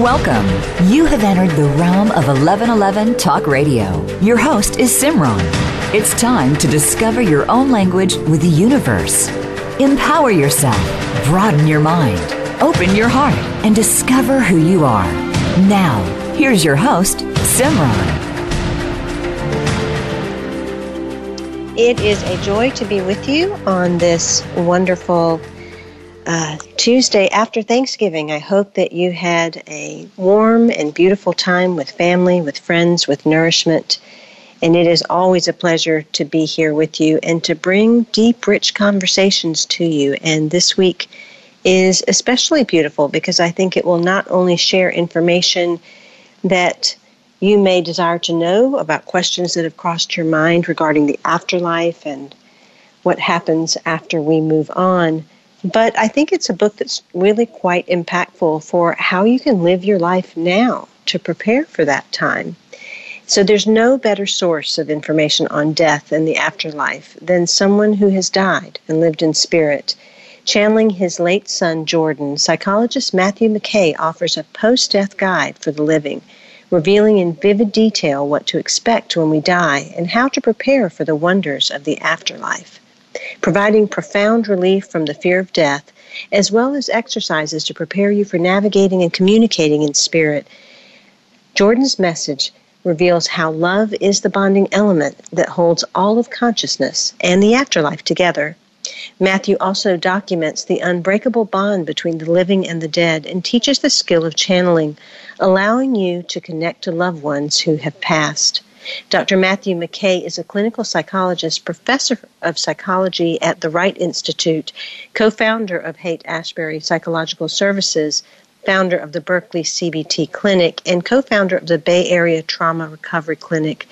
Welcome. You have entered the realm of 1111 Talk Radio. Your host is Simran. It's time to discover your own language with the universe. Empower yourself, broaden your mind, open your heart, and discover who you are. Now, here's your host, Simran. It is a joy to be with you on this wonderful uh, Tuesday after Thanksgiving. I hope that you had a warm and beautiful time with family, with friends, with nourishment. And it is always a pleasure to be here with you and to bring deep, rich conversations to you. And this week is especially beautiful because I think it will not only share information that you may desire to know about questions that have crossed your mind regarding the afterlife and what happens after we move on but I think it's a book that's really quite impactful for how you can live your life now to prepare for that time. So there's no better source of information on death and the afterlife than someone who has died and lived in spirit. Channeling his late son Jordan, psychologist Matthew McKay offers a post death guide for the living, revealing in vivid detail what to expect when we die and how to prepare for the wonders of the afterlife providing profound relief from the fear of death, as well as exercises to prepare you for navigating and communicating in spirit. Jordan's message reveals how love is the bonding element that holds all of consciousness and the afterlife together. Matthew also documents the unbreakable bond between the living and the dead and teaches the skill of channeling, allowing you to connect to loved ones who have passed. Dr. Matthew McKay is a clinical psychologist, professor of psychology at the Wright Institute, co founder of Haight Ashbury Psychological Services, founder of the Berkeley CBT Clinic, and co founder of the Bay Area Trauma Recovery Clinic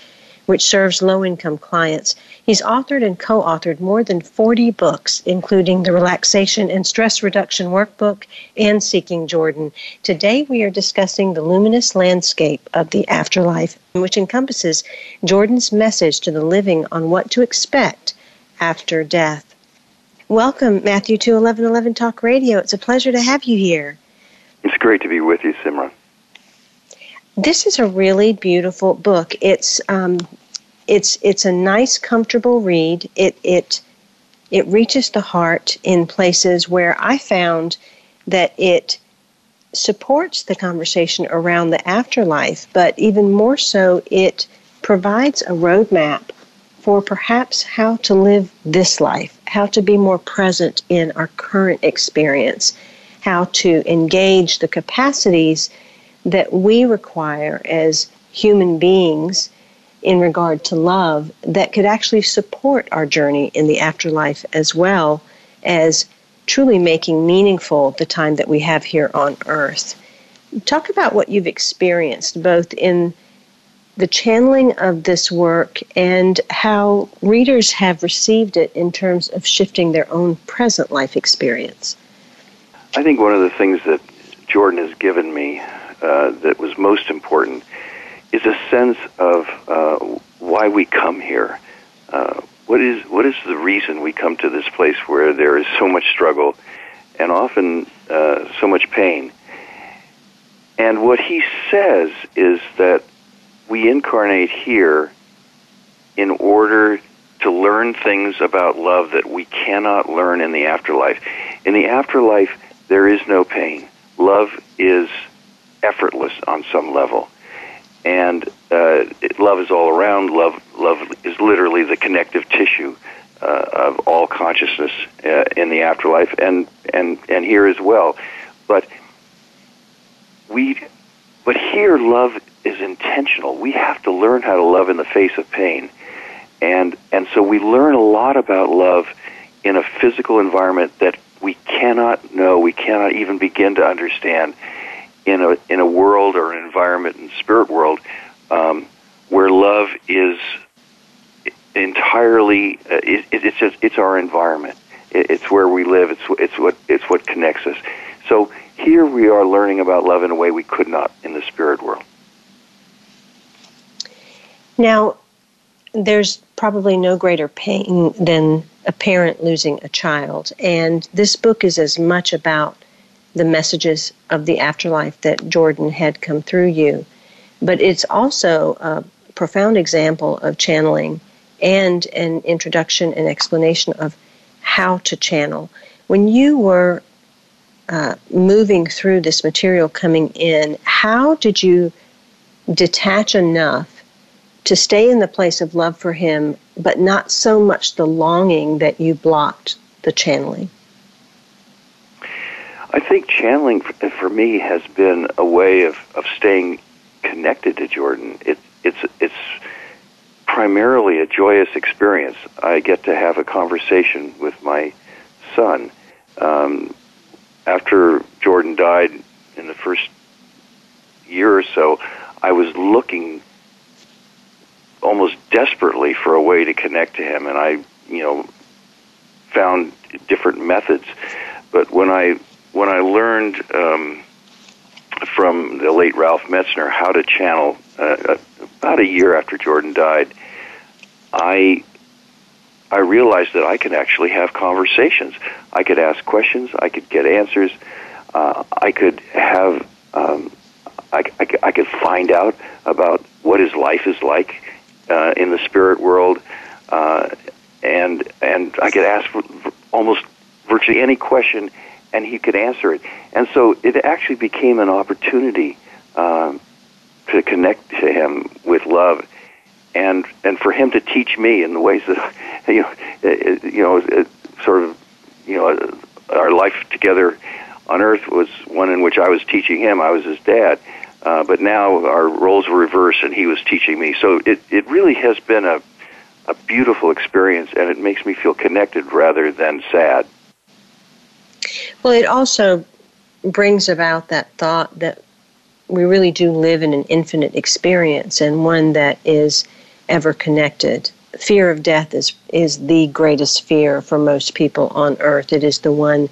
which serves low income clients. He's authored and co authored more than 40 books, including the Relaxation and Stress Reduction Workbook and Seeking Jordan. Today we are discussing the luminous landscape of the afterlife, which encompasses Jordan's message to the living on what to expect after death. Welcome, Matthew, to 1111 Talk Radio. It's a pleasure to have you here. It's great to be with you, Simran. This is a really beautiful book. It's um, it's it's a nice, comfortable read. It it it reaches the heart in places where I found that it supports the conversation around the afterlife, but even more so, it provides a roadmap for perhaps how to live this life, how to be more present in our current experience, how to engage the capacities that we require as human beings in regard to love that could actually support our journey in the afterlife as well as truly making meaningful the time that we have here on earth. Talk about what you've experienced both in the channeling of this work and how readers have received it in terms of shifting their own present life experience. I think one of the things that Jordan has given me uh, that was most important is a sense of uh, why we come here. Uh, what is what is the reason we come to this place where there is so much struggle and often uh, so much pain? And what he says is that we incarnate here in order to learn things about love that we cannot learn in the afterlife. In the afterlife, there is no pain. Love is effortless on some level and uh, love is all around. Love, love is literally the connective tissue uh, of all consciousness uh, in the afterlife, and and and here as well. But we, but here, love is intentional. We have to learn how to love in the face of pain, and and so we learn a lot about love in a physical environment that we cannot know, we cannot even begin to understand in a in a world or an environment in spirit world um, where love is entirely uh, it, it's just it's our environment. It, it's where we live. It's it's what it's what connects us. So here we are learning about love in a way we could not in the spirit world. Now, there's probably no greater pain than a parent losing a child, and this book is as much about the messages of the afterlife that Jordan had come through you. But it's also a profound example of channeling and an introduction and explanation of how to channel. When you were uh, moving through this material coming in, how did you detach enough to stay in the place of love for him, but not so much the longing that you blocked the channeling? I think channeling for me has been a way of, of staying connected to Jordan. It, it's it's primarily a joyous experience. I get to have a conversation with my son. Um, after Jordan died in the first year or so, I was looking almost desperately for a way to connect to him, and I, you know, found different methods. But when I when I learned um, from the late Ralph Metzner how to channel uh, uh, about a year after Jordan died, I I realized that I could actually have conversations. I could ask questions. I could get answers. Uh, I could have. Um, I, I, I could find out about what his life is like uh, in the spirit world, uh, and and I could ask almost virtually any question, and he could answer it. And so it actually became an opportunity um, to connect to him with love, and and for him to teach me in the ways that you know it, you know it, sort of you know our life together on earth was one in which I was teaching him. I was his dad. Uh, but now our roles were reversed, and he was teaching me. So it, it really has been a, a beautiful experience, and it makes me feel connected rather than sad. Well, it also brings about that thought that we really do live in an infinite experience and one that is ever connected. Fear of death is, is the greatest fear for most people on earth. It is the one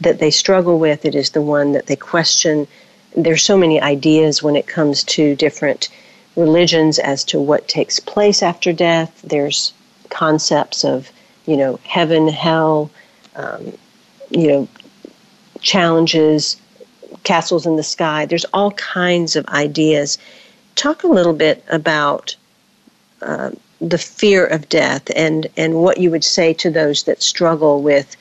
that they struggle with, it is the one that they question. There's so many ideas when it comes to different religions as to what takes place after death. There's concepts of, you know, heaven, hell, um, you know, challenges, castles in the sky. There's all kinds of ideas. Talk a little bit about uh, the fear of death and, and what you would say to those that struggle with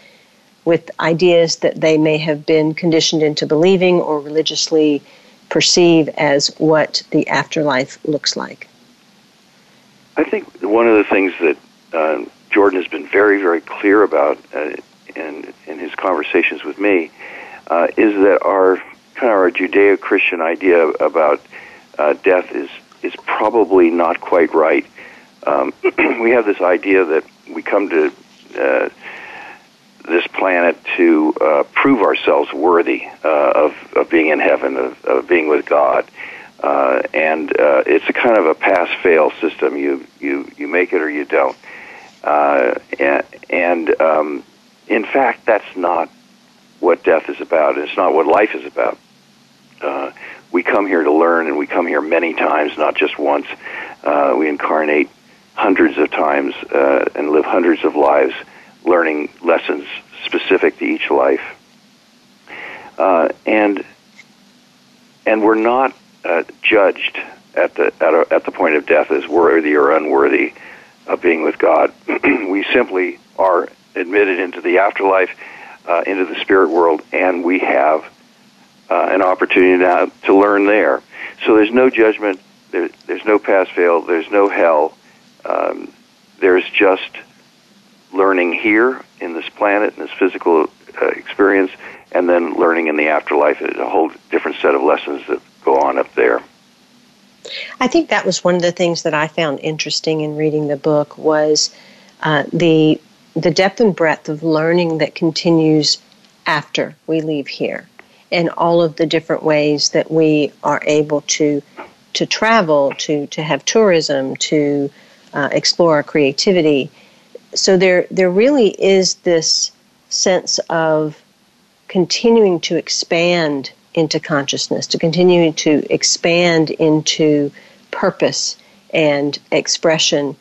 with ideas that they may have been conditioned into believing or religiously perceive as what the afterlife looks like. I think one of the things that uh, Jordan has been very, very clear about uh, in, in his conversations with me uh, is that our kind of our Judeo-Christian idea about uh, death is is probably not quite right. Um, we have this idea that we come to uh, this planet to uh, prove ourselves worthy uh, of, of being in heaven, of, of being with God. Uh, and uh, it's a kind of a pass-fail system. You you you make it or you don't. Uh, and and um, in fact, that's not what death is about. It's not what life is about. Uh, we come here to learn, and we come here many times, not just once. Uh, we incarnate hundreds of times uh, and live hundreds of lives, learning lessons specific to each life. Uh, and and we're not uh, judged at the at, a, at the point of death as worthy or unworthy of being with God. we simply are admitted into the afterlife, uh, into the spirit world, and we have uh, an opportunity now to learn there. So there's no judgment, there, there's no pass fail, there's no hell. Um, there's just learning here in this planet, in this physical uh, experience, and then learning in the afterlife. It's a whole different set of lessons that go on up there. I think that was one of the things that I found interesting in reading the book was uh, the the depth and breadth of learning that continues after we leave here and all of the different ways that we are able to to travel to to have tourism to uh, explore our creativity. So there there really is this sense of continuing to expand into consciousness to continue to expand into purpose and expression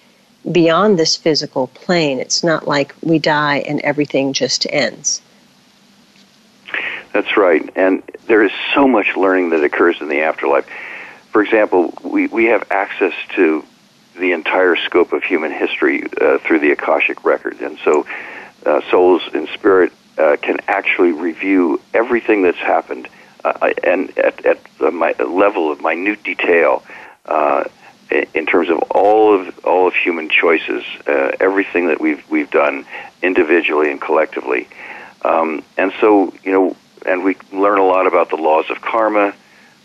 beyond this physical plane. It's not like we die and everything just ends. That's right. And there is so much learning that occurs in the afterlife. For example, we, we have access to the entire scope of human history uh, through the Akashic record. And so uh, souls in spirit uh, can actually review everything that's happened uh, and at, at the my, level of minute detail uh, in terms of all of all of human choices, uh, everything that we've we've done individually and collectively. Um, and so, you know, and we learn a lot about the laws of karma,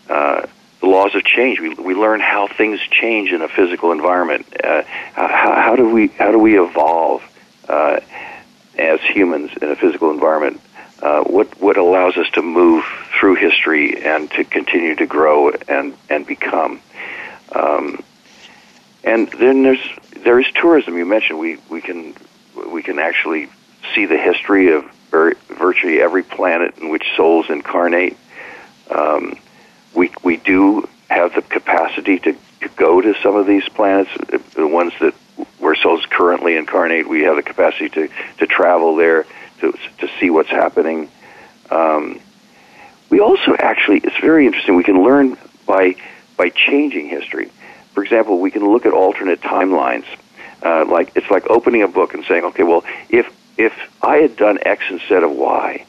uh, the laws of change. We, we learn how things change in a physical environment. Uh, how, how do we how do we evolve uh, as humans in a physical environment? Uh, what what allows us to move through history and to continue to grow and and become. Um, and then there's there is tourism. You mentioned we we can we can actually see the history of virtually every planet in which souls incarnate. Um, we we do have the capacity to, to go to some of these planets, the ones that where souls currently incarnate. We have the capacity to to travel there to to see what's happening. Um, we also actually, it's very interesting. We can learn by by changing history. For example, we can look at alternate timelines. Uh, like it's like opening a book and saying, okay, well, if if I had done X instead of Y,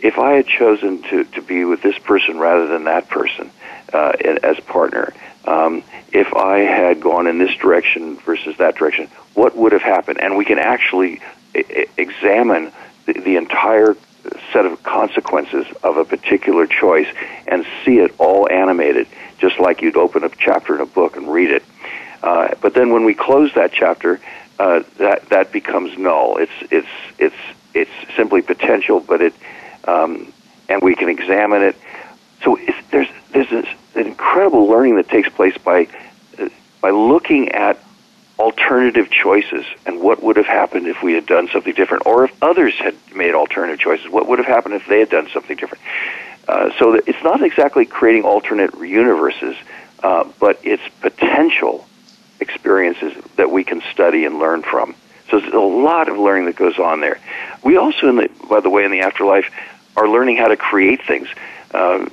if I had chosen to, to be with this person rather than that person uh, as partner, um, if I had gone in this direction versus that direction, what would have happened? And we can actually I- examine the, the entire set of consequences of a particular choice and see it all animated, just like you'd open a chapter in a book and read it. Uh, but then when we close that chapter, uh, that that becomes null. It's it's it's it's simply potential, but it um, and we can examine it. So there's there's this, an incredible learning that takes place by uh, by looking at alternative choices and what would have happened if we had done something different, or if others had made alternative choices, what would have happened if they had done something different. Uh, so it's not exactly creating alternate universes, uh, but it's potential experiences that we can study and learn from. So there's a lot of learning that goes on there. We also, in the, by the way, in the afterlife, are learning how to create things. Uh,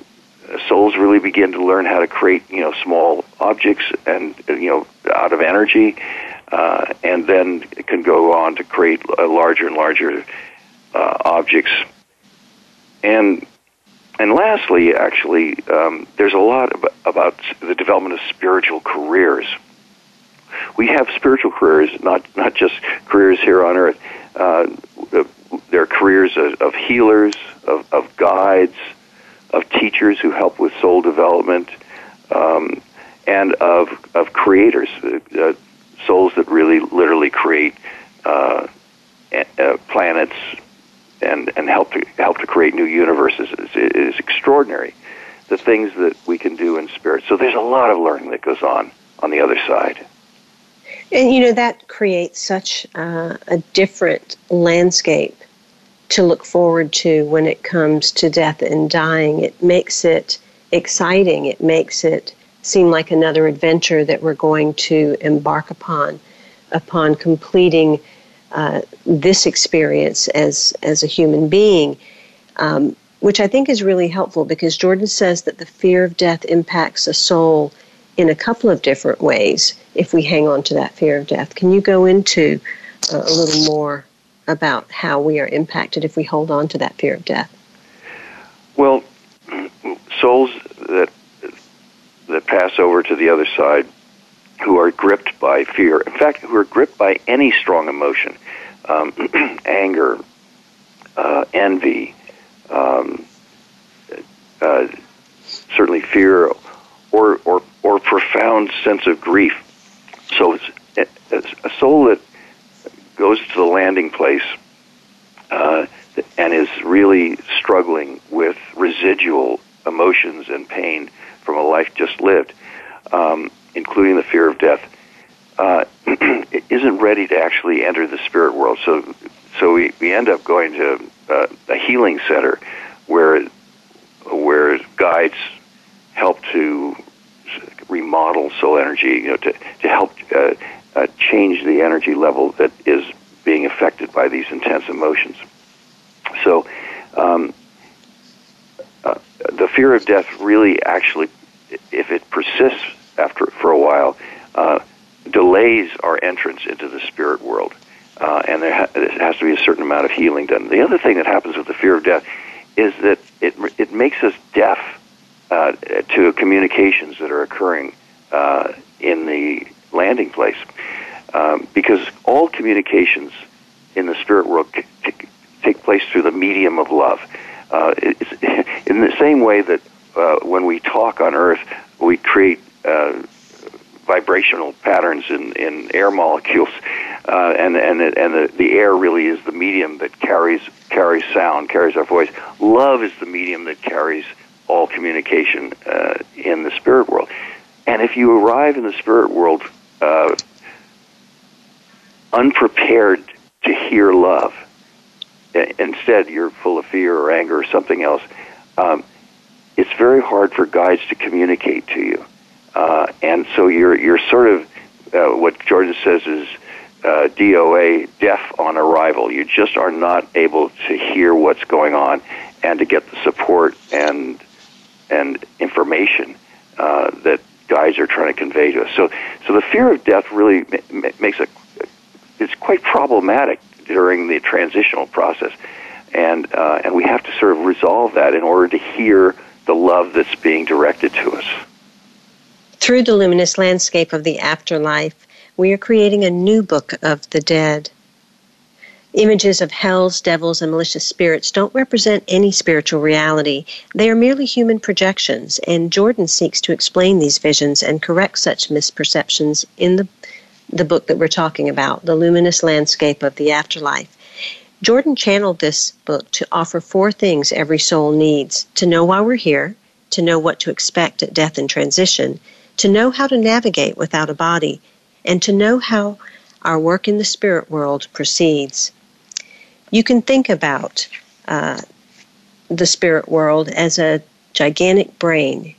souls really begin to learn how to create, you know, small objects and you know out of energy, uh, and then can go on to create larger and larger uh, objects. And and lastly, actually, um, there's a lot about the development of spiritual careers we have spiritual careers, not not just careers here on earth. Uh, there are careers of, of healers, of, of, guides, of teachers who help with soul development, um, and of of creators, uh, souls that really literally create uh, uh, planets and and help to help to create new universes. is extraordinary the things that we can do in spirit. So there's a lot of learning that goes on on the other side. And you know, that creates such uh, a different landscape to look forward to when it comes to death and dying. It makes it exciting, it makes it seem like another adventure that we're going to embark upon upon completing uh, this experience as as a human being, um, which I think is really helpful because Jordan says that the fear of death impacts a soul in a couple of different ways if we hang on to that fear of death. Can you go into uh, a little more about how we are impacted if we hold on to that fear of death? Well, souls that that pass over to the other side who are gripped by fear, in fact, who are gripped by any strong emotion, um, anger, uh, envy, um, uh, certainly fear, or, or, or profound sense of grief. So it's, it's a soul that goes to the landing place uh, and is really struggling with residual emotions and pain from a life just lived, um, including the fear of death, uh, isn't ready to actually enter the spirit world. So, so we, we end up going to uh, a healing center where where guides help to remodel soul energy, you know, to, to help uh, uh, change the energy level that is being affected by these intense emotions. So, um, the fear of death really actually, if it persists after for a while, uh, delays our entrance into the spirit world. Uh, and there, ha- there has to be a certain amount of healing done. The other thing that happens with the fear of death is that it, it makes us deaf uh, to communications that are occurring uh, in the landing place. Um, because all communications in the spirit world c- c- take place through the medium of love. Uh, in the same way that uh, when we talk on Earth, we create uh, vibrational patterns in, in air molecules, uh, and and and the, the air really is the medium that carries carries sound, carries our voice. Love is the medium that carries all communication uh, in the spirit world. And if you arrive in the spirit world uh, unprepared to hear love, instead you're full of fear or anger or something else, um, it's very hard for guides to communicate to you. Uh, and so you're you're sort of uh, what Jordan says is uh, DOA, deaf on arrival. You just are not able to hear what's going on and to get the support and and information uh, that guys are trying to convey to us. So, so the fear of death really ma- makes a it's quite problematic during the transitional process, and uh, and we have to sort of resolve that in order to hear the love that's being directed to us. Through the luminous landscape of the afterlife, we are creating a new book of the dead. Images of hells, devils, and malicious spirits don't represent any spiritual reality. They are merely human projections, and Jordan seeks to explain these visions and correct such misperceptions in the, the book that we're talking about, The Luminous Landscape of the Afterlife. Jordan channeled this book to offer four things every soul needs to know why we're here, to know what to expect at death and transition, to know how to navigate without a body, and to know how our work in the spirit world proceeds you can think about uh, the spirit world as a gigantic brain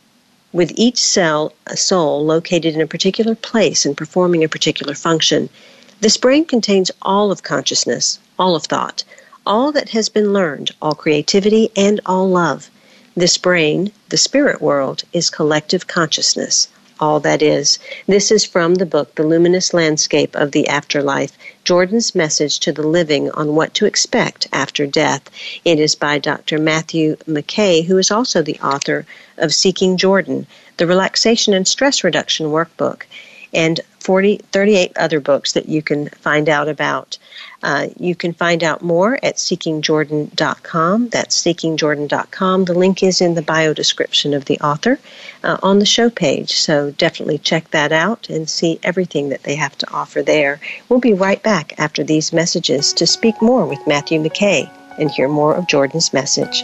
with each cell a soul located in a particular place and performing a particular function. This brain contains all of consciousness, all of thought, all that has been learned, all creativity, and all love. This brain, the spirit world, is collective consciousness, all that is. This is from the book The Luminous Landscape of the Afterlife Jordan's Message to the Living on What to Expect After Death. It is by Dr. Matthew McKay, who is also the author of Seeking Jordan, the Relaxation and Stress Reduction Workbook and 40, 38 other books that you can find out about. Uh, you can find out more at seekingjordan.com. That's seekingjordan.com. The link is in the bio description of the author uh, on the show page. So definitely check that out and see everything that they have to offer there. We'll be right back after these messages to speak more with Matthew McKay and hear more of Jordan's message.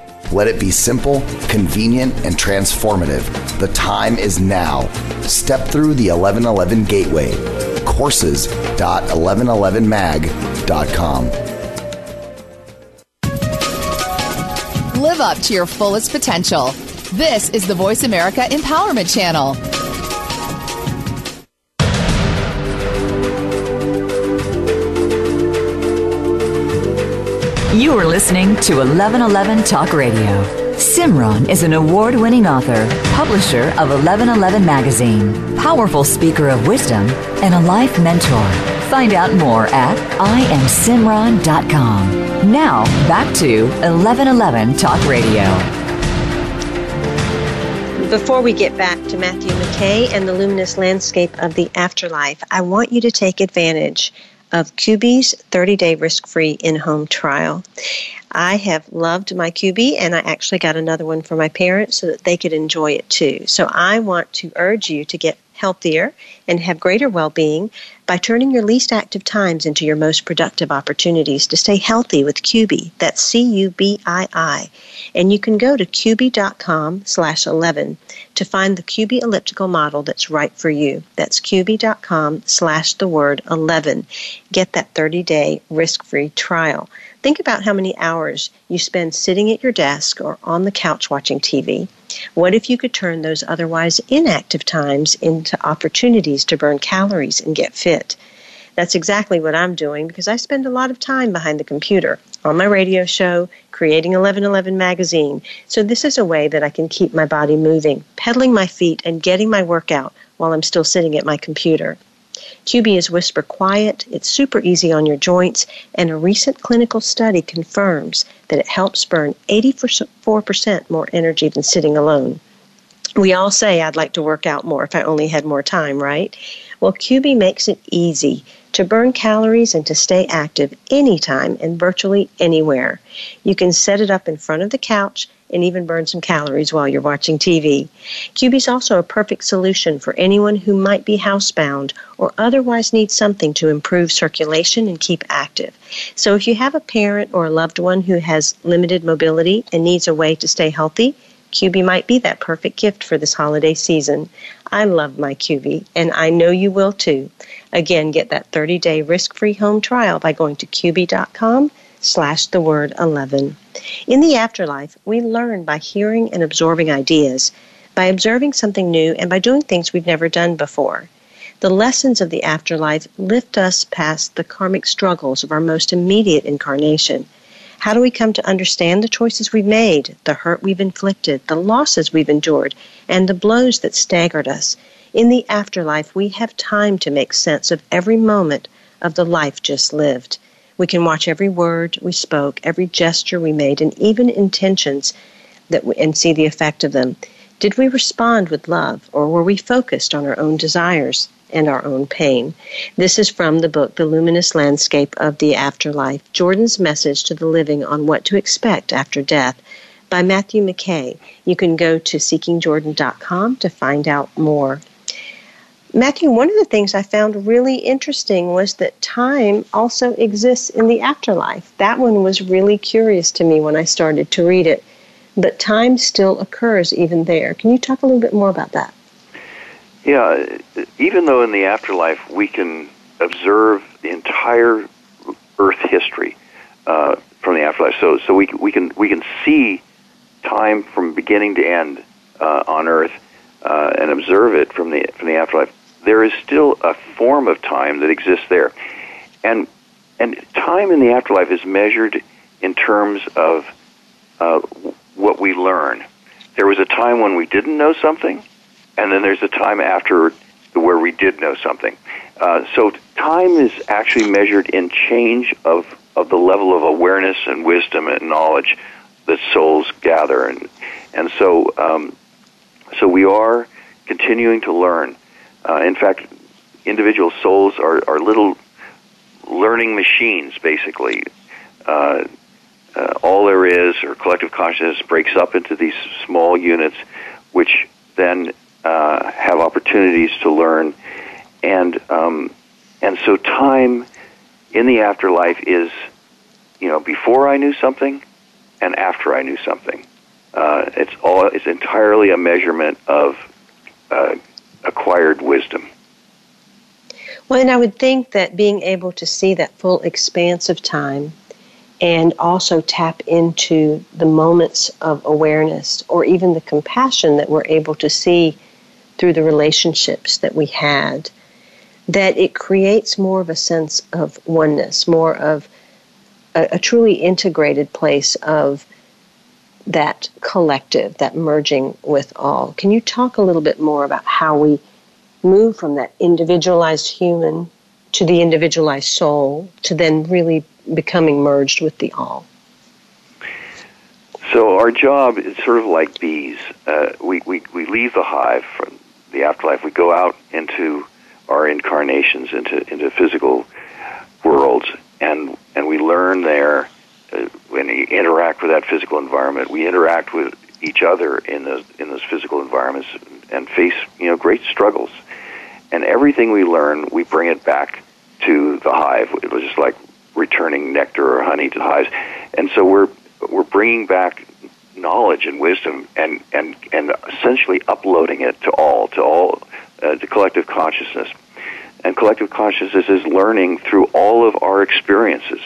Let it be simple, convenient, and transformative. The time is now. Step through the 1111 gateway. Courses.1111mag.com. Live up to your fullest potential. This is the Voice America Empowerment Channel. You are listening to 1111 Talk Radio. Simran is an award winning author, publisher of 1111 Magazine, powerful speaker of wisdom, and a life mentor. Find out more at IamSimran.com. Now, back to 1111 Talk Radio. Before we get back to Matthew McKay and the luminous landscape of the afterlife, I want you to take advantage of Cubii's 30 day risk free in home trial. I have loved my Cubii and I actually got another one for my parents so that they could enjoy it too. So I want to urge you to get healthier and have greater well being by turning your least active times into your most productive opportunities to stay healthy with Cubii. That's C U B I I. And you can go to Cubii.com slash 11 to find the Cubii elliptical model that's right for you. That's Cubii.com slash the word 11. Get that 30 day risk free trial. Think about how many hours you spend sitting at your desk or on the couch watching TV. What if you could turn those otherwise inactive times into opportunities to burn calories and get fit? That's exactly what I'm doing because I spend a lot of time behind the computer on my radio show, creating 1111 magazine. So this is a way that I can keep my body moving, pedaling my feet, and getting my workout while I'm still sitting at my computer. Cubii is whisper quiet, it's super easy on your joints, and a recent clinical study confirms that it helps burn 84% more energy than sitting alone. We all say, I'd like to work out more if I only had more time, right? Well, Cubii makes it easy to burn calories and to stay active anytime and virtually anywhere. You can set it up in front of the couch and even burn some calories while you're watching TV. Cubii is also a perfect solution for anyone who might be housebound or otherwise needs something to improve circulation and keep active. So if you have a parent or a loved one who has limited mobility and needs a way to stay healthy, Cubii might be that perfect gift for this holiday season. I love my Cubii, and I know you will too. Again, get that 30-day risk-free home trial by going to Cubii.com slash the word 11. In the afterlife, we learn by hearing and absorbing ideas, by observing something new, and by doing things we've never done before. The lessons of the afterlife lift us past the karmic struggles of our most immediate incarnation – how do we come to understand the choices we've made, the hurt we've inflicted, the losses we've endured, and the blows that staggered us? In the afterlife, we have time to make sense of every moment of the life just lived. We can watch every word we spoke, every gesture we made, and even intentions that we, and see the effect of them. Did we respond with love, or were we focused on our own desires? and our own pain. This is from the book The Luminous Landscape of the Afterlife Jordan's Message to the Living on What to Expect After Death by Matthew McKay. You can go to seekingjordan.com to find out more. Matthew, one of the things I found really interesting was that time also exists in the afterlife. That one was really curious to me when I started to read it. But time still occurs even there. Can you talk a little bit more about that? Yeah, even though in the afterlife we can observe the entire Earth history uh, from the afterlife, so so we we can we can see time from beginning to end uh, on Earth uh, and observe it from the from the afterlife. There is still a form of time that exists there, and and time in the afterlife is measured in terms of uh, what we learn. There was a time when we didn't know something and then there's a time after where we did know something. Uh, so time is actually measured in change of, of the level of awareness and wisdom and knowledge that souls gather, and and so um, so we are continuing to learn. Uh, in fact, individual souls are, are little learning machines, basically. uh, uh, all there is, or collective consciousness, breaks up into these small units, which then uh, have opportunities to learn, and um, and so time in the afterlife is, you know, before I knew something, and after I knew something. Uh, it's all it's entirely a measurement of uh, acquired wisdom. Well, and I would think that being able to see that full expanse of time and also tap into the moments of awareness or even the compassion that we're able to see through the relationships that we had, that it creates more of a sense of oneness, more of a, a truly integrated place of that collective, that merging with all. Can you talk a little bit more about how we move from that individualized human to the individualized soul to then really becoming merged with the all? So our job is sort of like bees. Uh, we, we, we leave the hive from the afterlife. We go out into our incarnations, into, into physical worlds, and, and we learn there when we interact with that physical environment. We interact with each other in those, in those physical environments and face you know, great struggles. And everything we learn, we bring it back to the hive. It was just like returning nectar or honey to the hives. And so we're, we're bringing back knowledge and wisdom and, and, and essentially uploading it to all, to all, uh, to collective consciousness. And collective consciousness is learning through all of our experiences.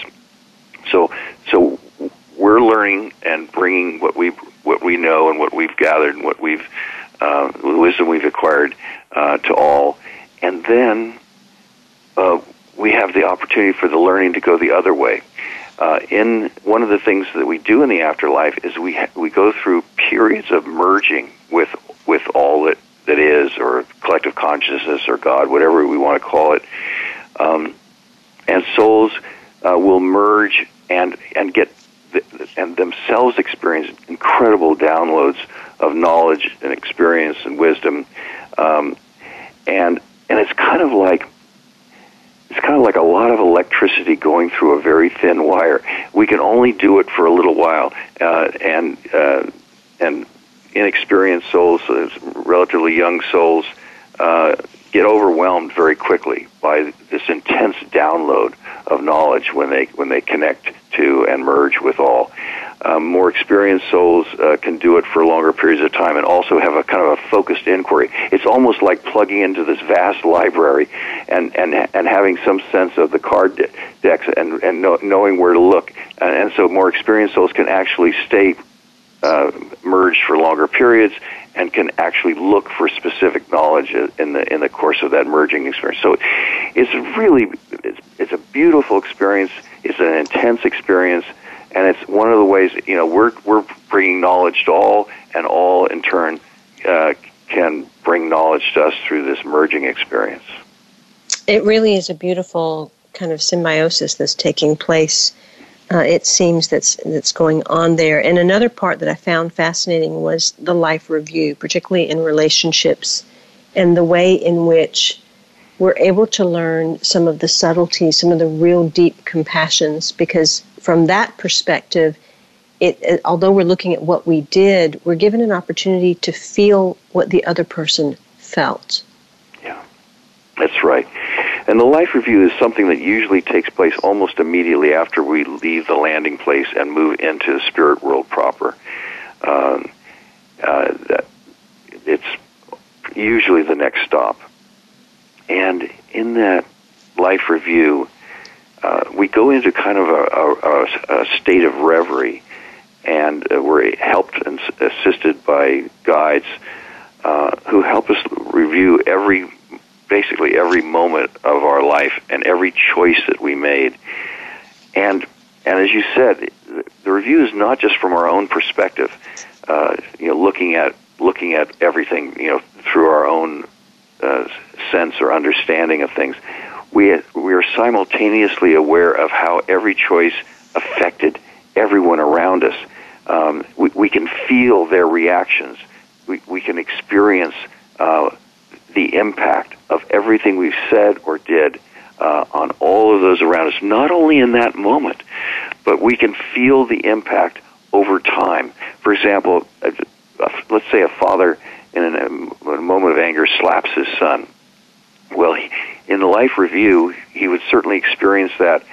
So, so we're learning and bringing what we what we know and what we've gathered and what we've uh, the wisdom we've acquired uh, to all, and then uh, we have the opportunity for the learning to go the other way. Uh, in one of the things that we do in the afterlife is we ha- we go through periods of merging with with all that that is, or collective consciousness, or God, whatever we want to call it, um, and souls uh, will merge and and get and themselves experience incredible downloads of knowledge and experience and wisdom, um, and and it's kind of like it's kind of like a lot of electricity going through a very thin wire. We can only do it for a little while, uh, and uh, and inexperienced souls, uh, relatively young souls, uh, get overwhelmed very quickly by this intense download of knowledge when they when they connect to and merge with all um, more experienced souls uh, can do it for longer periods of time and also have a kind of a focused inquiry. It's almost like plugging into this vast library and and and having some sense of the card de- decks and and know, knowing where to look. And, and so more experienced souls can actually stay uh, merged for longer periods and can actually look for specific knowledge in the in the course of that merging experience. So it's really it's, it's a beautiful experience. It's an intense experience and it's one of the ways you know we're we're bringing knowledge to all, and all in turn uh, can bring knowledge to us through this merging experience. It really is a beautiful kind of symbiosis that's taking place. Uh, it seems that's that's going on there. And another part that I found fascinating was the life review, particularly in relationships, and the way in which we're able to learn some of the subtleties, some of the real deep compassions, because from that perspective, it, it, although we're looking at what we did, we're given an opportunity to feel what the other person felt. Yeah, that's right. And the life review is something that usually takes place almost immediately after we leave the landing place and move into the spirit world proper. Um, uh, that it's usually the next stop. And in that life review, uh, we go into kind of a, a, a state of reverie, and uh, we're helped and assisted by guides uh, who help us review every, basically every moment of our life and every choice that we made. And and as you said, the review is not just from our own perspective, uh, you know, looking at looking at everything, you know, through our own uh, sense or understanding of things, we we are simultaneously aware of how every choice affected everyone around us. Um, we, we can feel their reactions. We, we can experience uh, the impact of everything we've said or did uh, on all of those around us, not only in that moment, but we can feel the impact over time. For example, uh, let's say a father in a moment of anger slaps his son. Well, he, in the life review, he would certainly experience that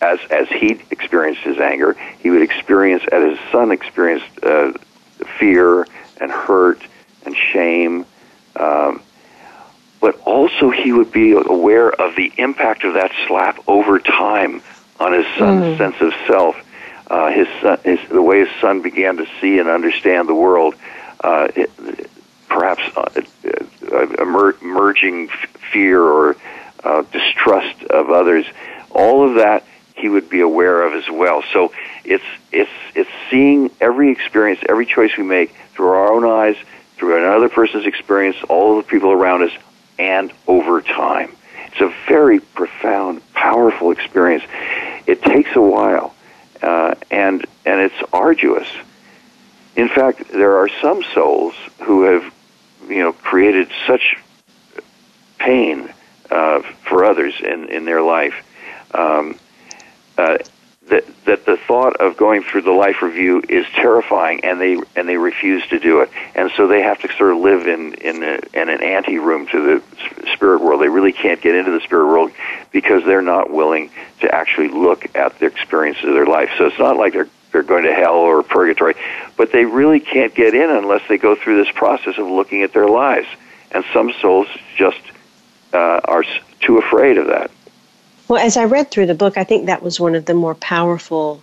as as he experienced his anger. He would experience, as his son experienced, uh, fear and hurt and shame. Um, but also, he would be aware of the impact of that slap over time on his son's mm. sense of self. Uh, his son, his, the way his son began to see and understand the world, uh, it, perhaps uh, uh, emer- emerging f- fear or uh, distrust of others, all of that he would be aware of as well. So it's it's it's seeing every experience, every choice we make through our own eyes, through another person's experience, all of the people around us, and over time. It's a very profound, powerful experience. It takes a while, uh, and and it's arduous. In fact, there are some souls who have, you know, created such pain uh, for others in in their life um, uh, that that the thought of going through the life review is terrifying, and they and they refuse to do it, and so they have to sort of live in in, a, in an ante room to the spirit world. They really can't get into the spirit world because they're not willing to actually look at the experiences of their life. So it's not like they're they're going to hell or purgatory, but they really can't get in unless they go through this process of looking at their lives. And some souls just uh, are too afraid of that. Well, as I read through the book, I think that was one of the more powerful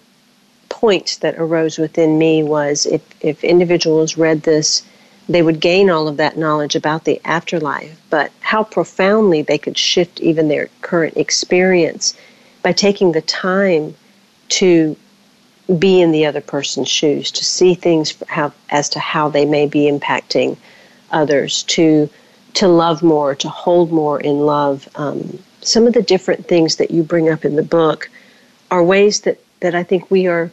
points that arose within me was if, if individuals read this, they would gain all of that knowledge about the afterlife, but how profoundly they could shift even their current experience by taking the time to be in the other person's shoes, to see things how, as to how they may be impacting others, to to love more, to hold more in love, um, some of the different things that you bring up in the book are ways that, that I think we are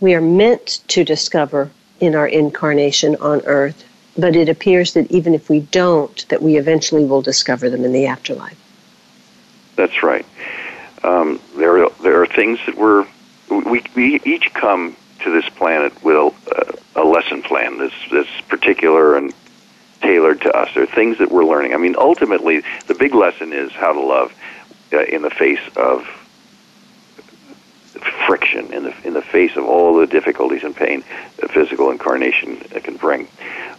we are meant to discover in our incarnation on earth, but it appears that even if we don't, that we eventually will discover them in the afterlife. That's right. Um, there, are, there are things that we're we, we each come to this planet with a, a lesson plan that's, that's particular and tailored to us. There are things that we're learning. I mean, ultimately, the big lesson is how to love uh, in the face of friction, in the in the face of all the difficulties and pain the physical incarnation can bring.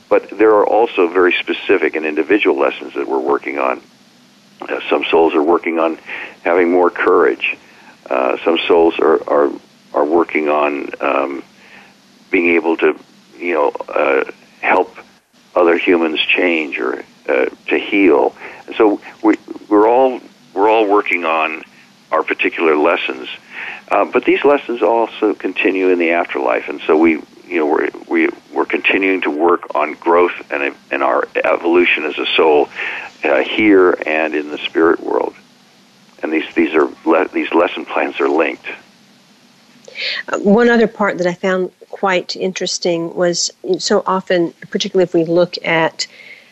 But there are also very specific and individual lessons that we're working on. Uh, some souls are working on having more courage. Uh, some souls are are are working on um, being able to, you know, uh, help other humans change or uh, to heal. So we, we're all we're all working on our particular lessons, uh, but these lessons also continue in the afterlife. And so we you know we're we, we're continuing to work on growth and and our evolution as a soul uh, here and in the spirit world. And these these are le- these lesson plans are linked. One other part that I found quite interesting was so often, particularly if we look at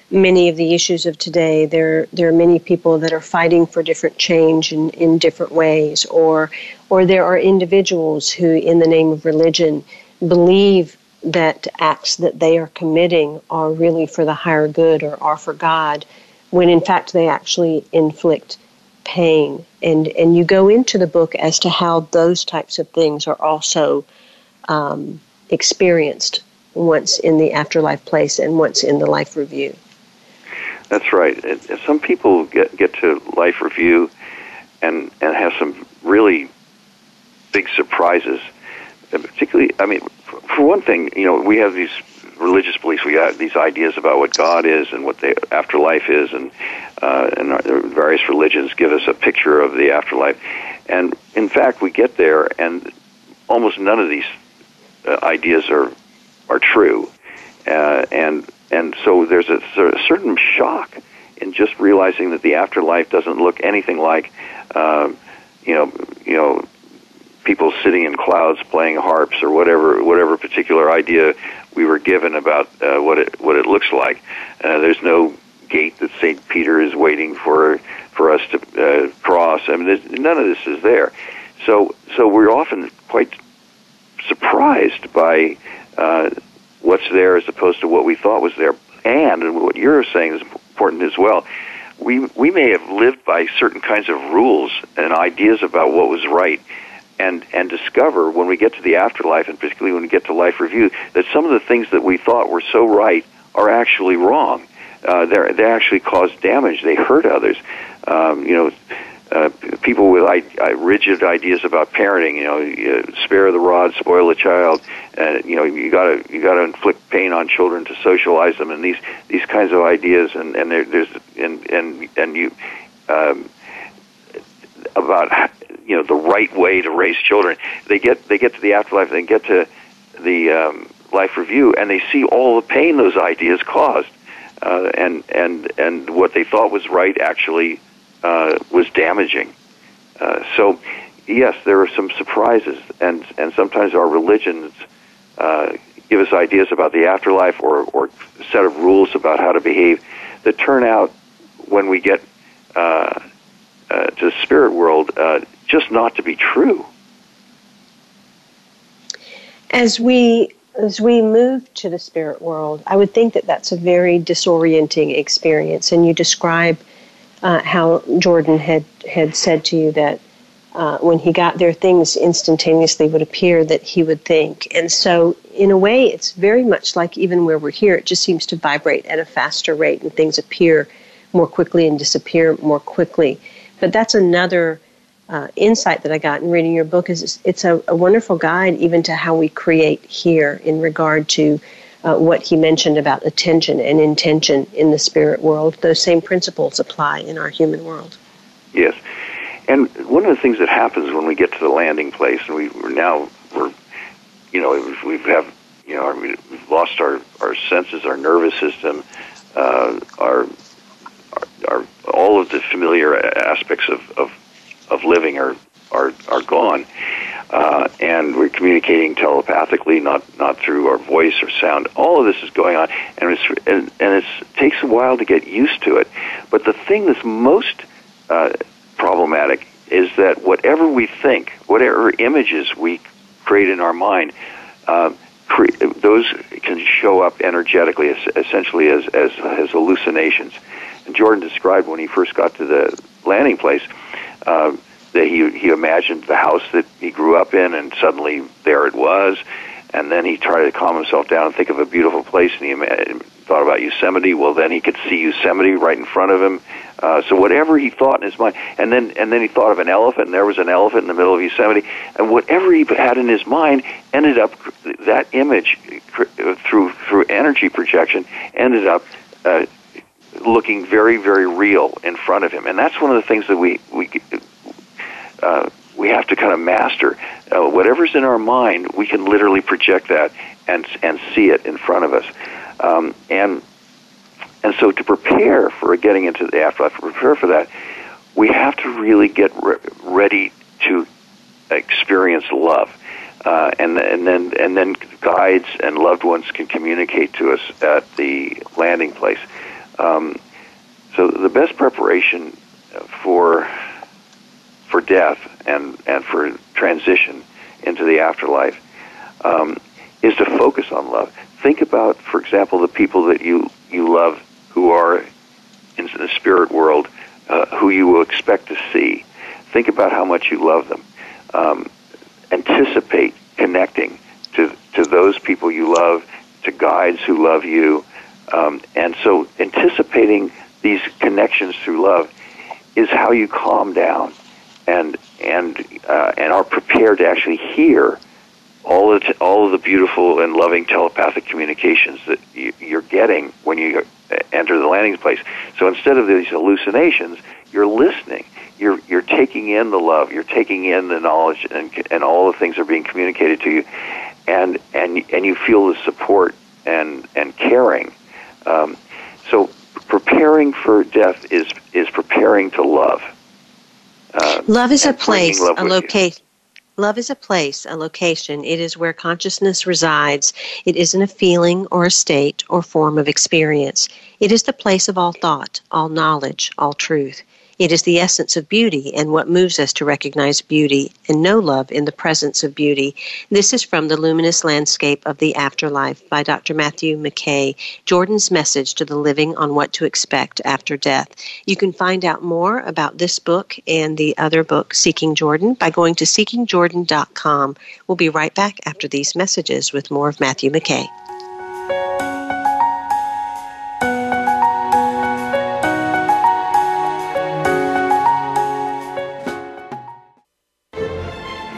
many of the issues of today, there there are many people that are fighting for different change in, in different ways, or or there are individuals who, in the name of religion, believe that acts that they are committing are really for the higher good or are for God, when in fact they actually inflict pain. And, and you go into the book as to how those types of things are also um, experienced once in the afterlife place and once in the life review. That's right. some people get, get to life review and, and have some really big surprises. Particularly, I mean, for one thing, you know, we have these religious beliefs. We have these ideas about what God is and what the afterlife is, and uh, and our, various religions give us a picture of the afterlife. And in fact, we get there, and almost none of these uh, ideas are are true. Uh, and and so there's a, a certain shock in just realizing that the afterlife doesn't look anything like, uh, you know, you know, people sitting in clouds playing harps or whatever whatever particular idea we were given about uh, what it what it looks like. Uh, there's no gate that Saint Peter is waiting for for us to uh, cross. I mean, none of this is there. So so we're often quite surprised by uh, what's there as opposed to what we thought was there. And, and what you're saying is important as well. We we may have lived by certain kinds of rules and ideas about what was right, and and discover when we get to the afterlife, and particularly when we get to life review, that some of the things that we thought were so right are actually wrong. Uh, they they actually cause damage. They hurt others. Um, you know, uh, people with I, I, rigid ideas about parenting. You know, you spare the rod, spoil the child. Uh, you know, you got to you got to inflict pain on children to socialize them, and these these kinds of ideas. And and there, there's and and and you um, about you know the right way to raise children. They get they get to the afterlife. They get to the um, life review, and they see all the pain those ideas caused. Uh, and and and what they thought was right actually uh, was damaging. Uh, so, yes, there are some surprises, and and sometimes our religions uh, give us ideas about the afterlife or or set of rules about how to behave that turn out when we get uh, uh, to the spirit world uh, just not to be true. As we as we move to the spirit world, I would think that that's a very disorienting experience. And you describe uh, how Jordan had, had said to you that uh, when he got there, things instantaneously would appear that he would think. And so, in a way, it's very much like even where we're here, it just seems to vibrate at a faster rate and things appear more quickly and disappear more quickly. But that's another uh, insight that I got in reading your book is it's a, a wonderful guide even to how we create here in regard to uh, what he mentioned about attention and intention in the spirit world. Those same principles apply in our human world. Yes. And one of the things that happens when we get to the landing place, and we, are now, we're, you know, we have, you know, we've lost our, our senses, our nervous system, uh, our, our, our, all of the familiar aspects of, of, of living are, are, are gone uh, and we're communicating telepathically, not not through our voice or sound. All of this is going on, and it's and, and it takes a while to get used to it. But the thing that's most uh, problematic is that whatever we think, whatever images we create in our mind, uh, those can show up energetically, essentially as, as as hallucinations. And Jordan described when he first got to the landing place. Uh, that he he imagined the house that he grew up in, and suddenly there it was. And then he tried to calm himself down and think of a beautiful place, and he thought about Yosemite. Well, then he could see Yosemite right in front of him. Uh, so whatever he thought in his mind, and then and then he thought of an elephant, and there was an elephant in the middle of Yosemite, and whatever he had in his mind ended up that image through through energy projection ended up. Uh, looking very, very real in front of him, and that's one of the things that we we uh, we have to kind of master uh, whatever's in our mind. We can literally project that and and see it in front of us, um, and and so to prepare for getting into the afterlife, prepare for that, we have to really get re- ready to experience love. Uh, and and then and then guides and loved ones can communicate to us at the landing place. Um, so the best preparation for for death and, and for transition into the afterlife um, is to focus on love. Think about, for example, the people that you, you love who are in the spirit world, uh, who you will expect to see. Think about how much you love them. Um, anticipate connecting to, to those people you love, to guides who love you. Um, and so anticipating these connections through love is how you calm down and and uh, and are prepared to actually hear all of the, all of the beautiful and loving telepathic communications that you, you're getting when you enter the landing place. So instead of these hallucinations, you're listening. You're you're taking in the love. You're taking in the knowledge, and and all the things are being communicated to you, and and and you feel the support and and caring. Um, so preparing for death is is preparing to love. Uh, love is a place, a location. Love is a place, a location. It is where consciousness resides. It isn't a feeling or a state or form of experience. It is the place of all thought, all knowledge, all truth. It is the essence of beauty and what moves us to recognize beauty and know love in the presence of beauty. This is from The Luminous Landscape of the Afterlife by Dr. Matthew McKay, Jordan's message to the living on what to expect after death. You can find out more about this book and the other book, Seeking Jordan, by going to seekingjordan.com. We'll be right back after these messages with more of Matthew McKay.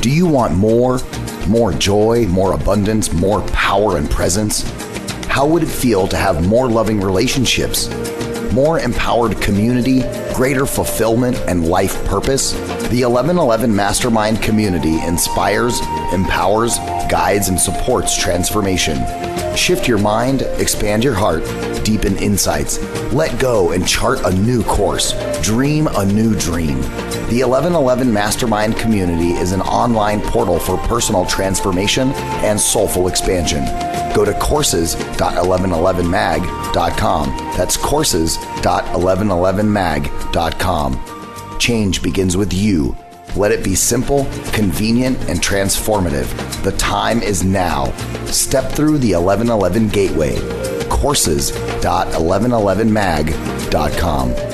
Do you want more? More joy, more abundance, more power and presence? How would it feel to have more loving relationships? More empowered community, greater fulfillment, and life purpose? The 1111 Mastermind community inspires, empowers, guides, and supports transformation. Shift your mind, expand your heart, deepen insights, let go and chart a new course, dream a new dream. The 1111 Mastermind community is an online portal for personal transformation and soulful expansion. Go to courses.1111mag.com. That's courses.1111mag.com. Change begins with you. Let it be simple, convenient, and transformative. The time is now. Step through the 1111 gateway. Courses.1111mag.com.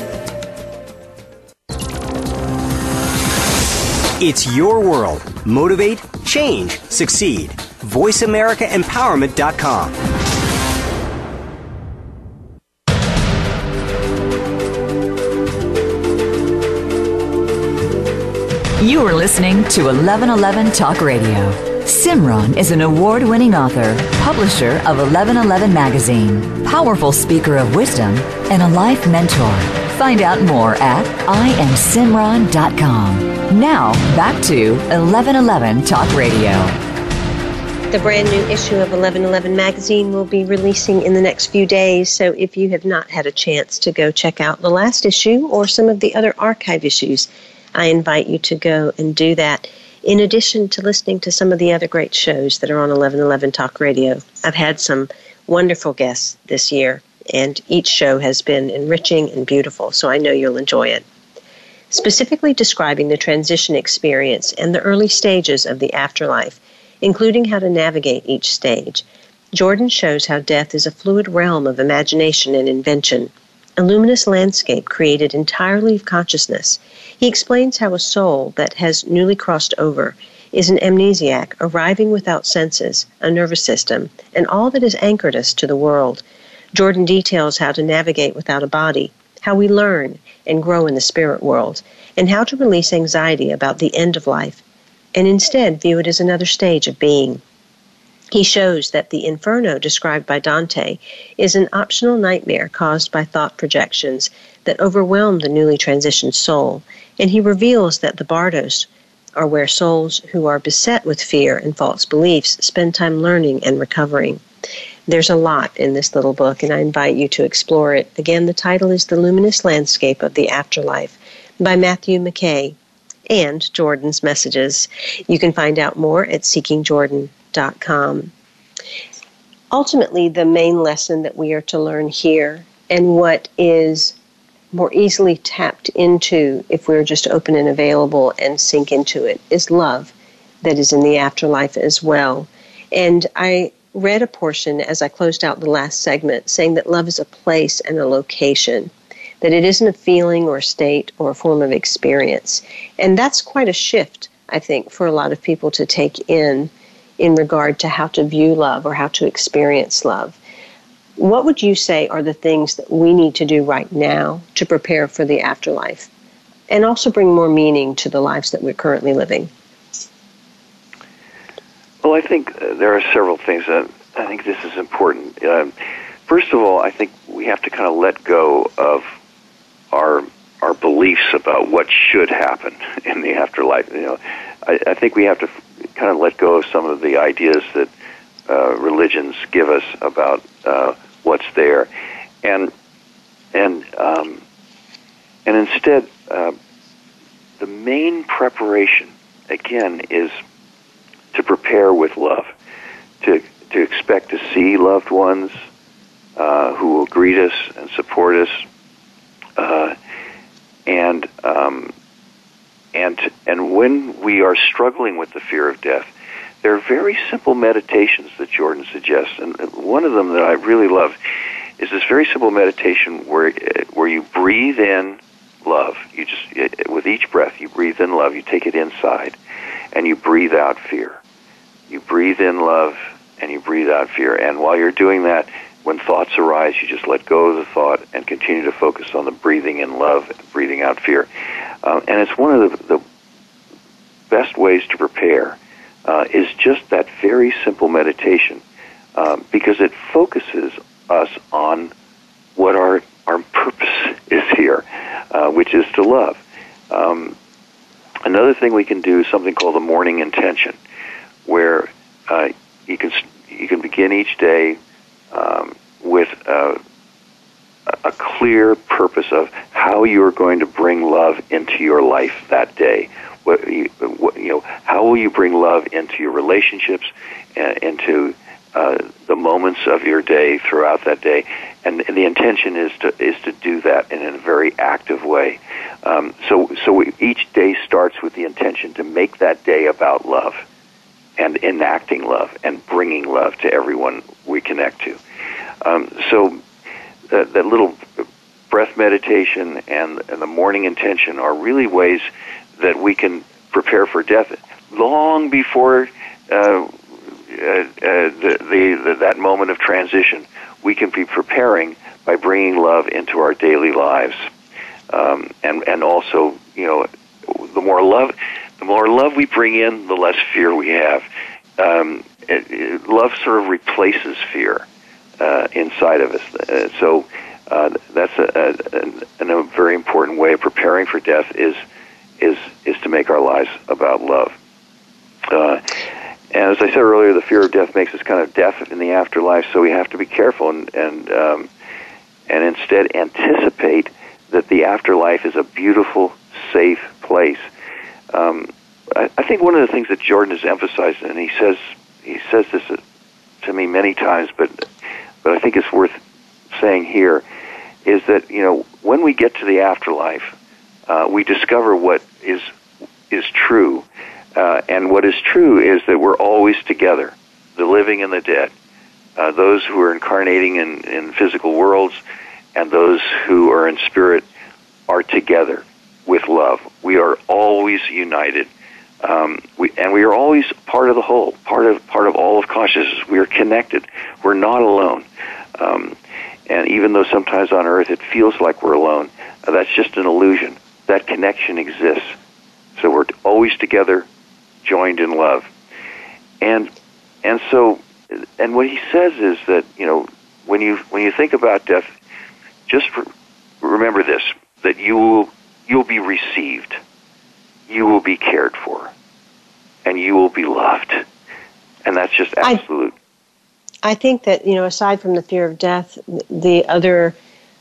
It's your world. Motivate, change, succeed. VoiceAmericaEmpowerment.com. You are listening to 1111 Talk Radio. Simran is an award winning author, publisher of 1111 Magazine, powerful speaker of wisdom, and a life mentor. Find out more at IamSimran.com. Now, back to 1111 Talk Radio. The brand new issue of 1111 magazine will be releasing in the next few days, so if you have not had a chance to go check out the last issue or some of the other archive issues, I invite you to go and do that. In addition to listening to some of the other great shows that are on 1111 Talk Radio, I've had some wonderful guests this year, and each show has been enriching and beautiful, so I know you'll enjoy it. Specifically describing the transition experience and the early stages of the afterlife, including how to navigate each stage, Jordan shows how death is a fluid realm of imagination and invention, a luminous landscape created entirely of consciousness. He explains how a soul that has newly crossed over is an amnesiac arriving without senses, a nervous system, and all that has anchored us to the world. Jordan details how to navigate without a body, how we learn and grow in the spirit world, and how to release anxiety about the end of life and instead view it as another stage of being. He shows that the inferno described by Dante is an optional nightmare caused by thought projections that overwhelm the newly transitioned soul, and he reveals that the bardos are where souls who are beset with fear and false beliefs spend time learning and recovering. There's a lot in this little book, and I invite you to explore it. Again, the title is The Luminous Landscape of the Afterlife by Matthew McKay and Jordan's Messages. You can find out more at Ultimately, the main lesson that we are to learn here and what is more easily tapped into if we're just open and available and sink into it is love that is in the afterlife as well. And I read a portion as I closed out the last segment saying that love is a place and a location, that it isn't a feeling or a state or a form of experience. And that's quite a shift, I think, for a lot of people to take in in regard to how to view love or how to experience love. What would you say are the things that we need to do right now to prepare for the afterlife and also bring more meaning to the lives that we're currently living? Well, I think uh, there are several things that I think this is important. Um, first of all, I think we have to kind of let go of our our beliefs about what should happen in the afterlife. You know, I, I think we have to kind of let go of some of the ideas that uh, religions give us about uh, what's there, and and um, and instead, uh, the main preparation again is to prepare with love, to to expect to see loved ones uh, who will greet us and support us, uh, and um, and and when we are struggling with the fear of death, there are very simple meditations that Jordan suggests, and one of them that I really love is this very simple meditation where uh, where you breathe in love. You just uh, uh, with each breath you breathe in love. You take it inside, and you breathe out fear. You breathe in love and you breathe out fear. And while you're doing that, when thoughts arise, you just let go of the thought and continue to focus on the breathing in love breathing out fear. Um, and it's one of the, the best ways to prepare uh, is just that very simple meditation um, because it focuses us on what our, our purpose is here, uh, which is to love. Um, another thing we can do is something called the morning intention where uh, you can you can begin each day um, with uh, a clear purpose of how you are going to bring love into your life that day. What, you, what, you know, how will you bring love into your relationships, uh, into uh, the moments of your day throughout that day, and, and, the intention is to is to do that in a very active way. Um, so so we, each day starts with the intention to make that day about love and enacting love and bringing love to everyone we connect to. Um, so that, that little breath meditation and, and the morning intention are really ways that we can prepare for death long before uh, uh, uh, the, the, the, that moment of transition. We can be preparing by bringing love into our daily lives, um, and and also you know the more love the more love we bring in, the less fear we have. Um, it, it, love sort of replaces fear uh, inside of us. Uh, so uh, that's a, a, a, a, very important way of preparing for death is is is to make our lives about love. Uh, and as I said earlier, the fear of death makes us kind of deaf in the afterlife. So we have to be careful and and um, and instead anticipate that the afterlife is a beautiful, safe place um, I, I think one of the things that Jordan has emphasized, and he says he says this to me many times, but but I think it's worth saying here, is that you know when we get to the afterlife, uh, we discover what is is true, uh, and what is true is that we're always together, the living and the dead, uh, those who are incarnating in, in physical worlds, and those who are in spirit are together with love. We are always united. Um, we, and we are always part of the whole, part of part of all of consciousness. We are connected. We're not alone. Um, and even though sometimes on Earth it feels like we're alone, uh, that's just an illusion. That connection exists. So we're always together, joined in love. And and so, and what he says is that you know when you when you think about death, just remember this: that you will you'll be received, you will be cared for, and you will be loved. And that's just absolute. I, I think that, you know, aside from the fear of death, the other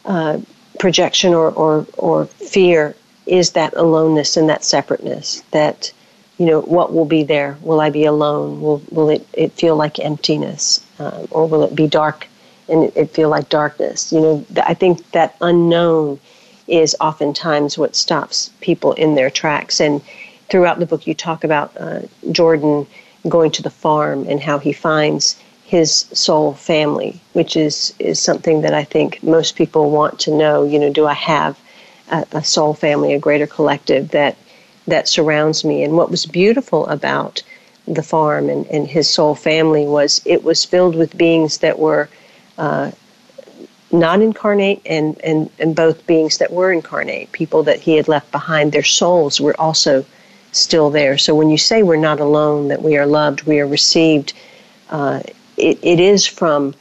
uh, projection or, or, or fear is that aloneness and that separateness that you know what will be there? Will i be alone? Will will it, it feel like emptiness? Um, or will it be dark and it, it feel like darkness? You know i think that unknown is oftentimes what stops people in their tracks. And throughout the book, you talk about uh, Jordan going to the farm and how he finds his soul family, which is, is something that I think most people want to know. You know, do I have a, a soul family, a greater collective that that surrounds me? And what was beautiful about the farm and, and his soul family was it was filled with beings that were uh, non incarnate and, and, and both beings that were incarnate, people that he had left behind, their souls were also still there. So when you say we're not alone, that we are loved, we are received, uh, it, it is from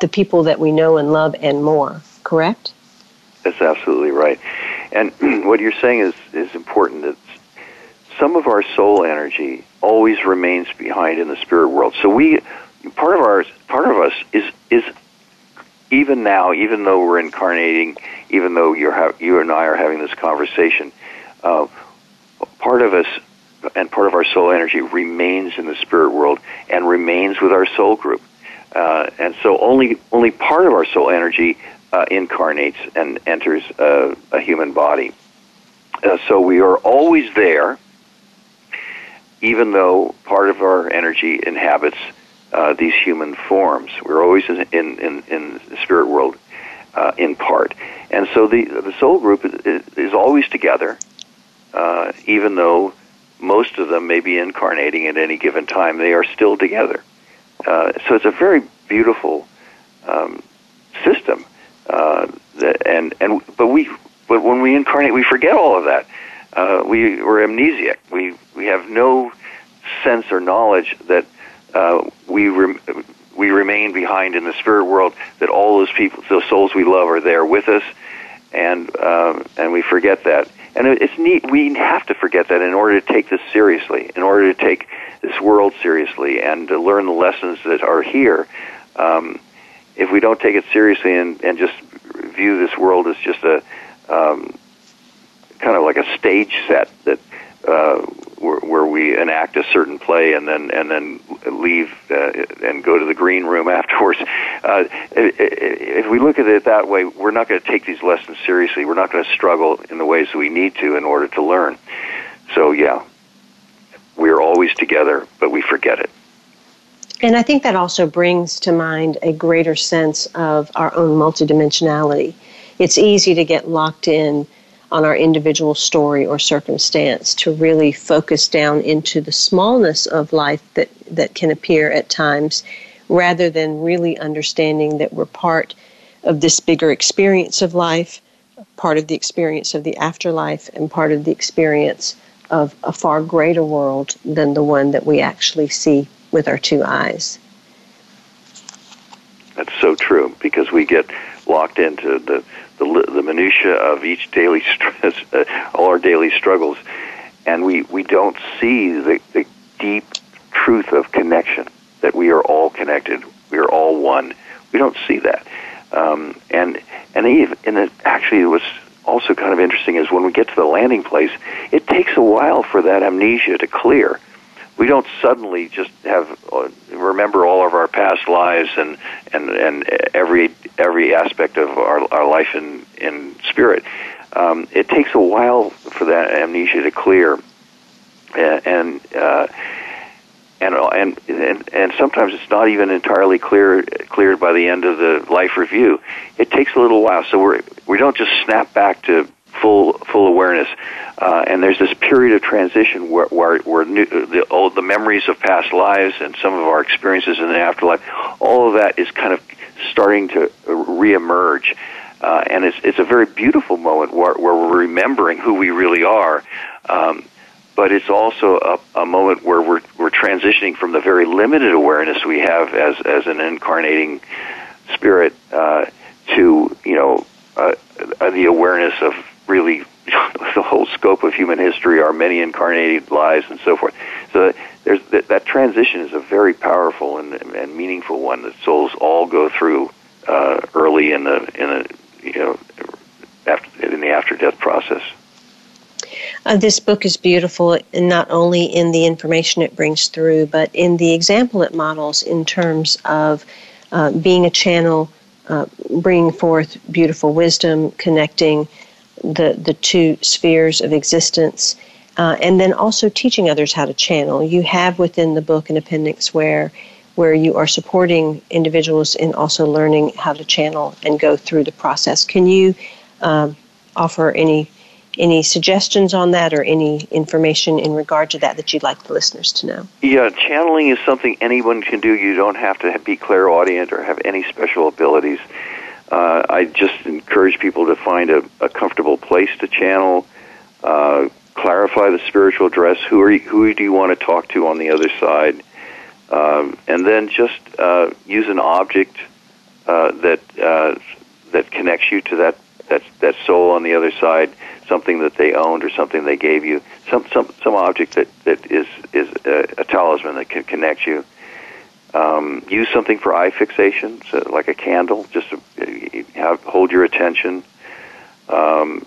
the people that we know and love and more, correct? That's absolutely right. And what you're saying is, is important. That some of our soul energy always remains behind in the spirit world. So we, part of our, part of us is is even now, even though we're incarnating, even though you're ha- you and I are having this conversation, uh, part of us and part of our soul energy remains in the spirit world and remains with our soul group. Uh, and so only only part of our soul energy uh, incarnates and enters uh, a human body. Uh, so we are always there, even though part of our energy inhabits uh, these human forms. We're always in in, in, in the spirit world uh, in part, and so the the soul group is, is always together, uh, even though most of them may be incarnating at any given time. They are still together. Uh, so it's a very beautiful um, system. Uh, that, and and but we but when we incarnate, we forget all of that. Uh, we we're amnesiac. We we have no sense or knowledge that uh, we we remain behind in the spirit world. That all those people, those souls we love, are there with us, and um, and we forget that. And it's neat. We have to forget that in order to take this seriously, in order to take this world seriously, and to learn the lessons that are here. Um, if we don't take it seriously and, and just view this world as just a um, kind of like a stage set that uh, where, we enact a certain play and then and then leave uh, and go to the green room afterwards. Uh, if we look at it that way, we're not going to take these lessons seriously. We're not going to struggle in the ways that we need to in order to learn. So yeah, we're always together, but we forget it. And I think that also brings to mind a greater sense of our own multidimensionality. It's easy to get locked in on our individual story or circumstance to really focus down into the smallness of life that, that can appear at times rather than really understanding that we're part of this bigger experience of life, part of the experience of the afterlife, and part of the experience of a far greater world than the one that we actually see with our two eyes. That's so true because we get locked into the the, the minutia of each daily stress, uh, all our daily struggles, and we, we don't see the, the deep truth of connection that we are all connected, we are all one. We don't see that, um, and and even and it actually was also kind of interesting is when we get to the landing place, it takes a while for that amnesia to clear we don't suddenly just have uh, remember all of our past lives and and and every every aspect of our our life in in spirit. Um, it takes a while for that amnesia to clear, and and, uh, and and and and sometimes it's not even entirely clear cleared by the end of the life review. It takes a little while, so we're we don't just snap back to full full awareness. Uh, and there's this period of transition where where, where new, the old, the memories of past lives and some of our experiences in the afterlife, all of that is kind of starting to reemerge. Uh, and it's it's a very beautiful moment where, where we're remembering who we really are. Um, but it's also a, a moment where we're we're transitioning from the very limited awareness we have as as an incarnating spirit uh, to you know uh, uh the awareness of really the whole scope of human history, our many incarnated lives, and so forth. So there's that, that transition is a very powerful and, and meaningful one that souls all go through uh, early in the in the you know after in the after death process. Uh, this book is beautiful, not only in the information it brings through, but in the example it models in terms of uh, being a channel, uh, bringing forth beautiful wisdom, connecting the the two spheres of existence, uh, and then also teaching others how to channel. You have within the book an appendix where where you are supporting individuals in also learning how to channel and go through the process. Can you um, offer any any suggestions on that or any information in regard to that that you'd like the listeners to know? Yeah, channeling is something anyone can do. You don't have to be clairaudient or have any special abilities. Uh, I just encourage people to find a, a comfortable place to channel, uh, clarify the spiritual address. Who are you, who do you want to talk to on the other side? Um, and then just uh, use an object uh, that uh, that connects you to that that that soul on the other side, something that they owned or something they gave you, some some some object that that is is a, a talisman that can connect you. Um, use something for eye fixation, so like a candle. Just to have hold your attention. Um,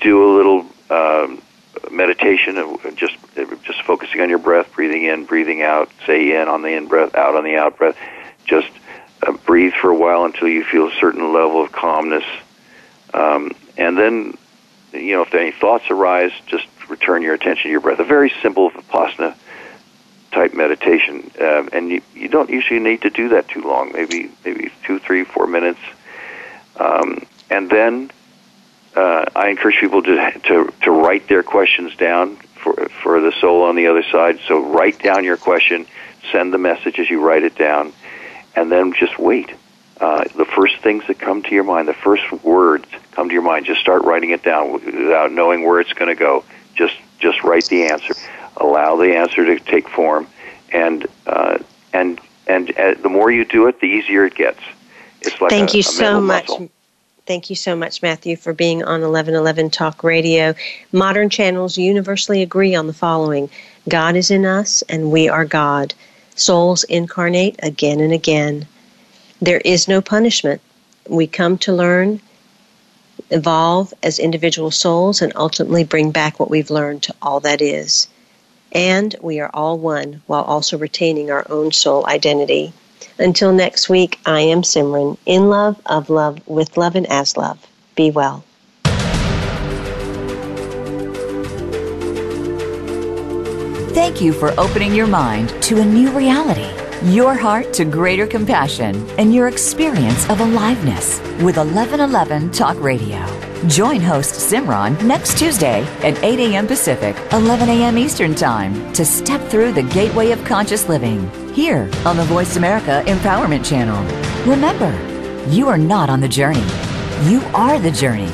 do a little um, meditation, of just just focusing on your breath, breathing in, breathing out. Say in on the in breath, out on the out breath. Just uh, breathe for a while until you feel a certain level of calmness um, and then, you know, if any thoughts arise, just return your attention to your breath. A very simple Vipassana type meditation, um, and you, you don't usually need to do that too long. Maybe maybe two, three, four minutes, um, and then uh, I encourage people to, to to write their questions down for for the soul on the other side. So write down your question, send the message as you write it down, and then just wait. Uh, the first things that come to your mind, the first words come to your mind, just start writing it down without knowing where it's going to go. Just just write the answer. Allow the answer to take form, and uh, and and uh, the more you do it, the easier it gets. It's like thank a, you a so much. Muscle. Thank you so much, Matthew, for being on 1111 Talk Radio. Modern channels universally agree on the following God is in us, and we are God. Souls incarnate again and again. There is no punishment. We come to learn, evolve as individual souls, and ultimately bring back what we've learned to all that is. And we are all one while also retaining our own soul identity. Until next week, I am Simran, in love, of love, with love, and as love. Be well. Thank you for opening your mind to a new reality your heart to greater compassion, and your experience of aliveness with 1111 Talk Radio. Join host Simran next Tuesday at 8 a.m. Pacific, 11 a.m. Eastern Time to step through the gateway of conscious living here on the Voice America Empowerment Channel. Remember, you are not on the journey, you are the journey.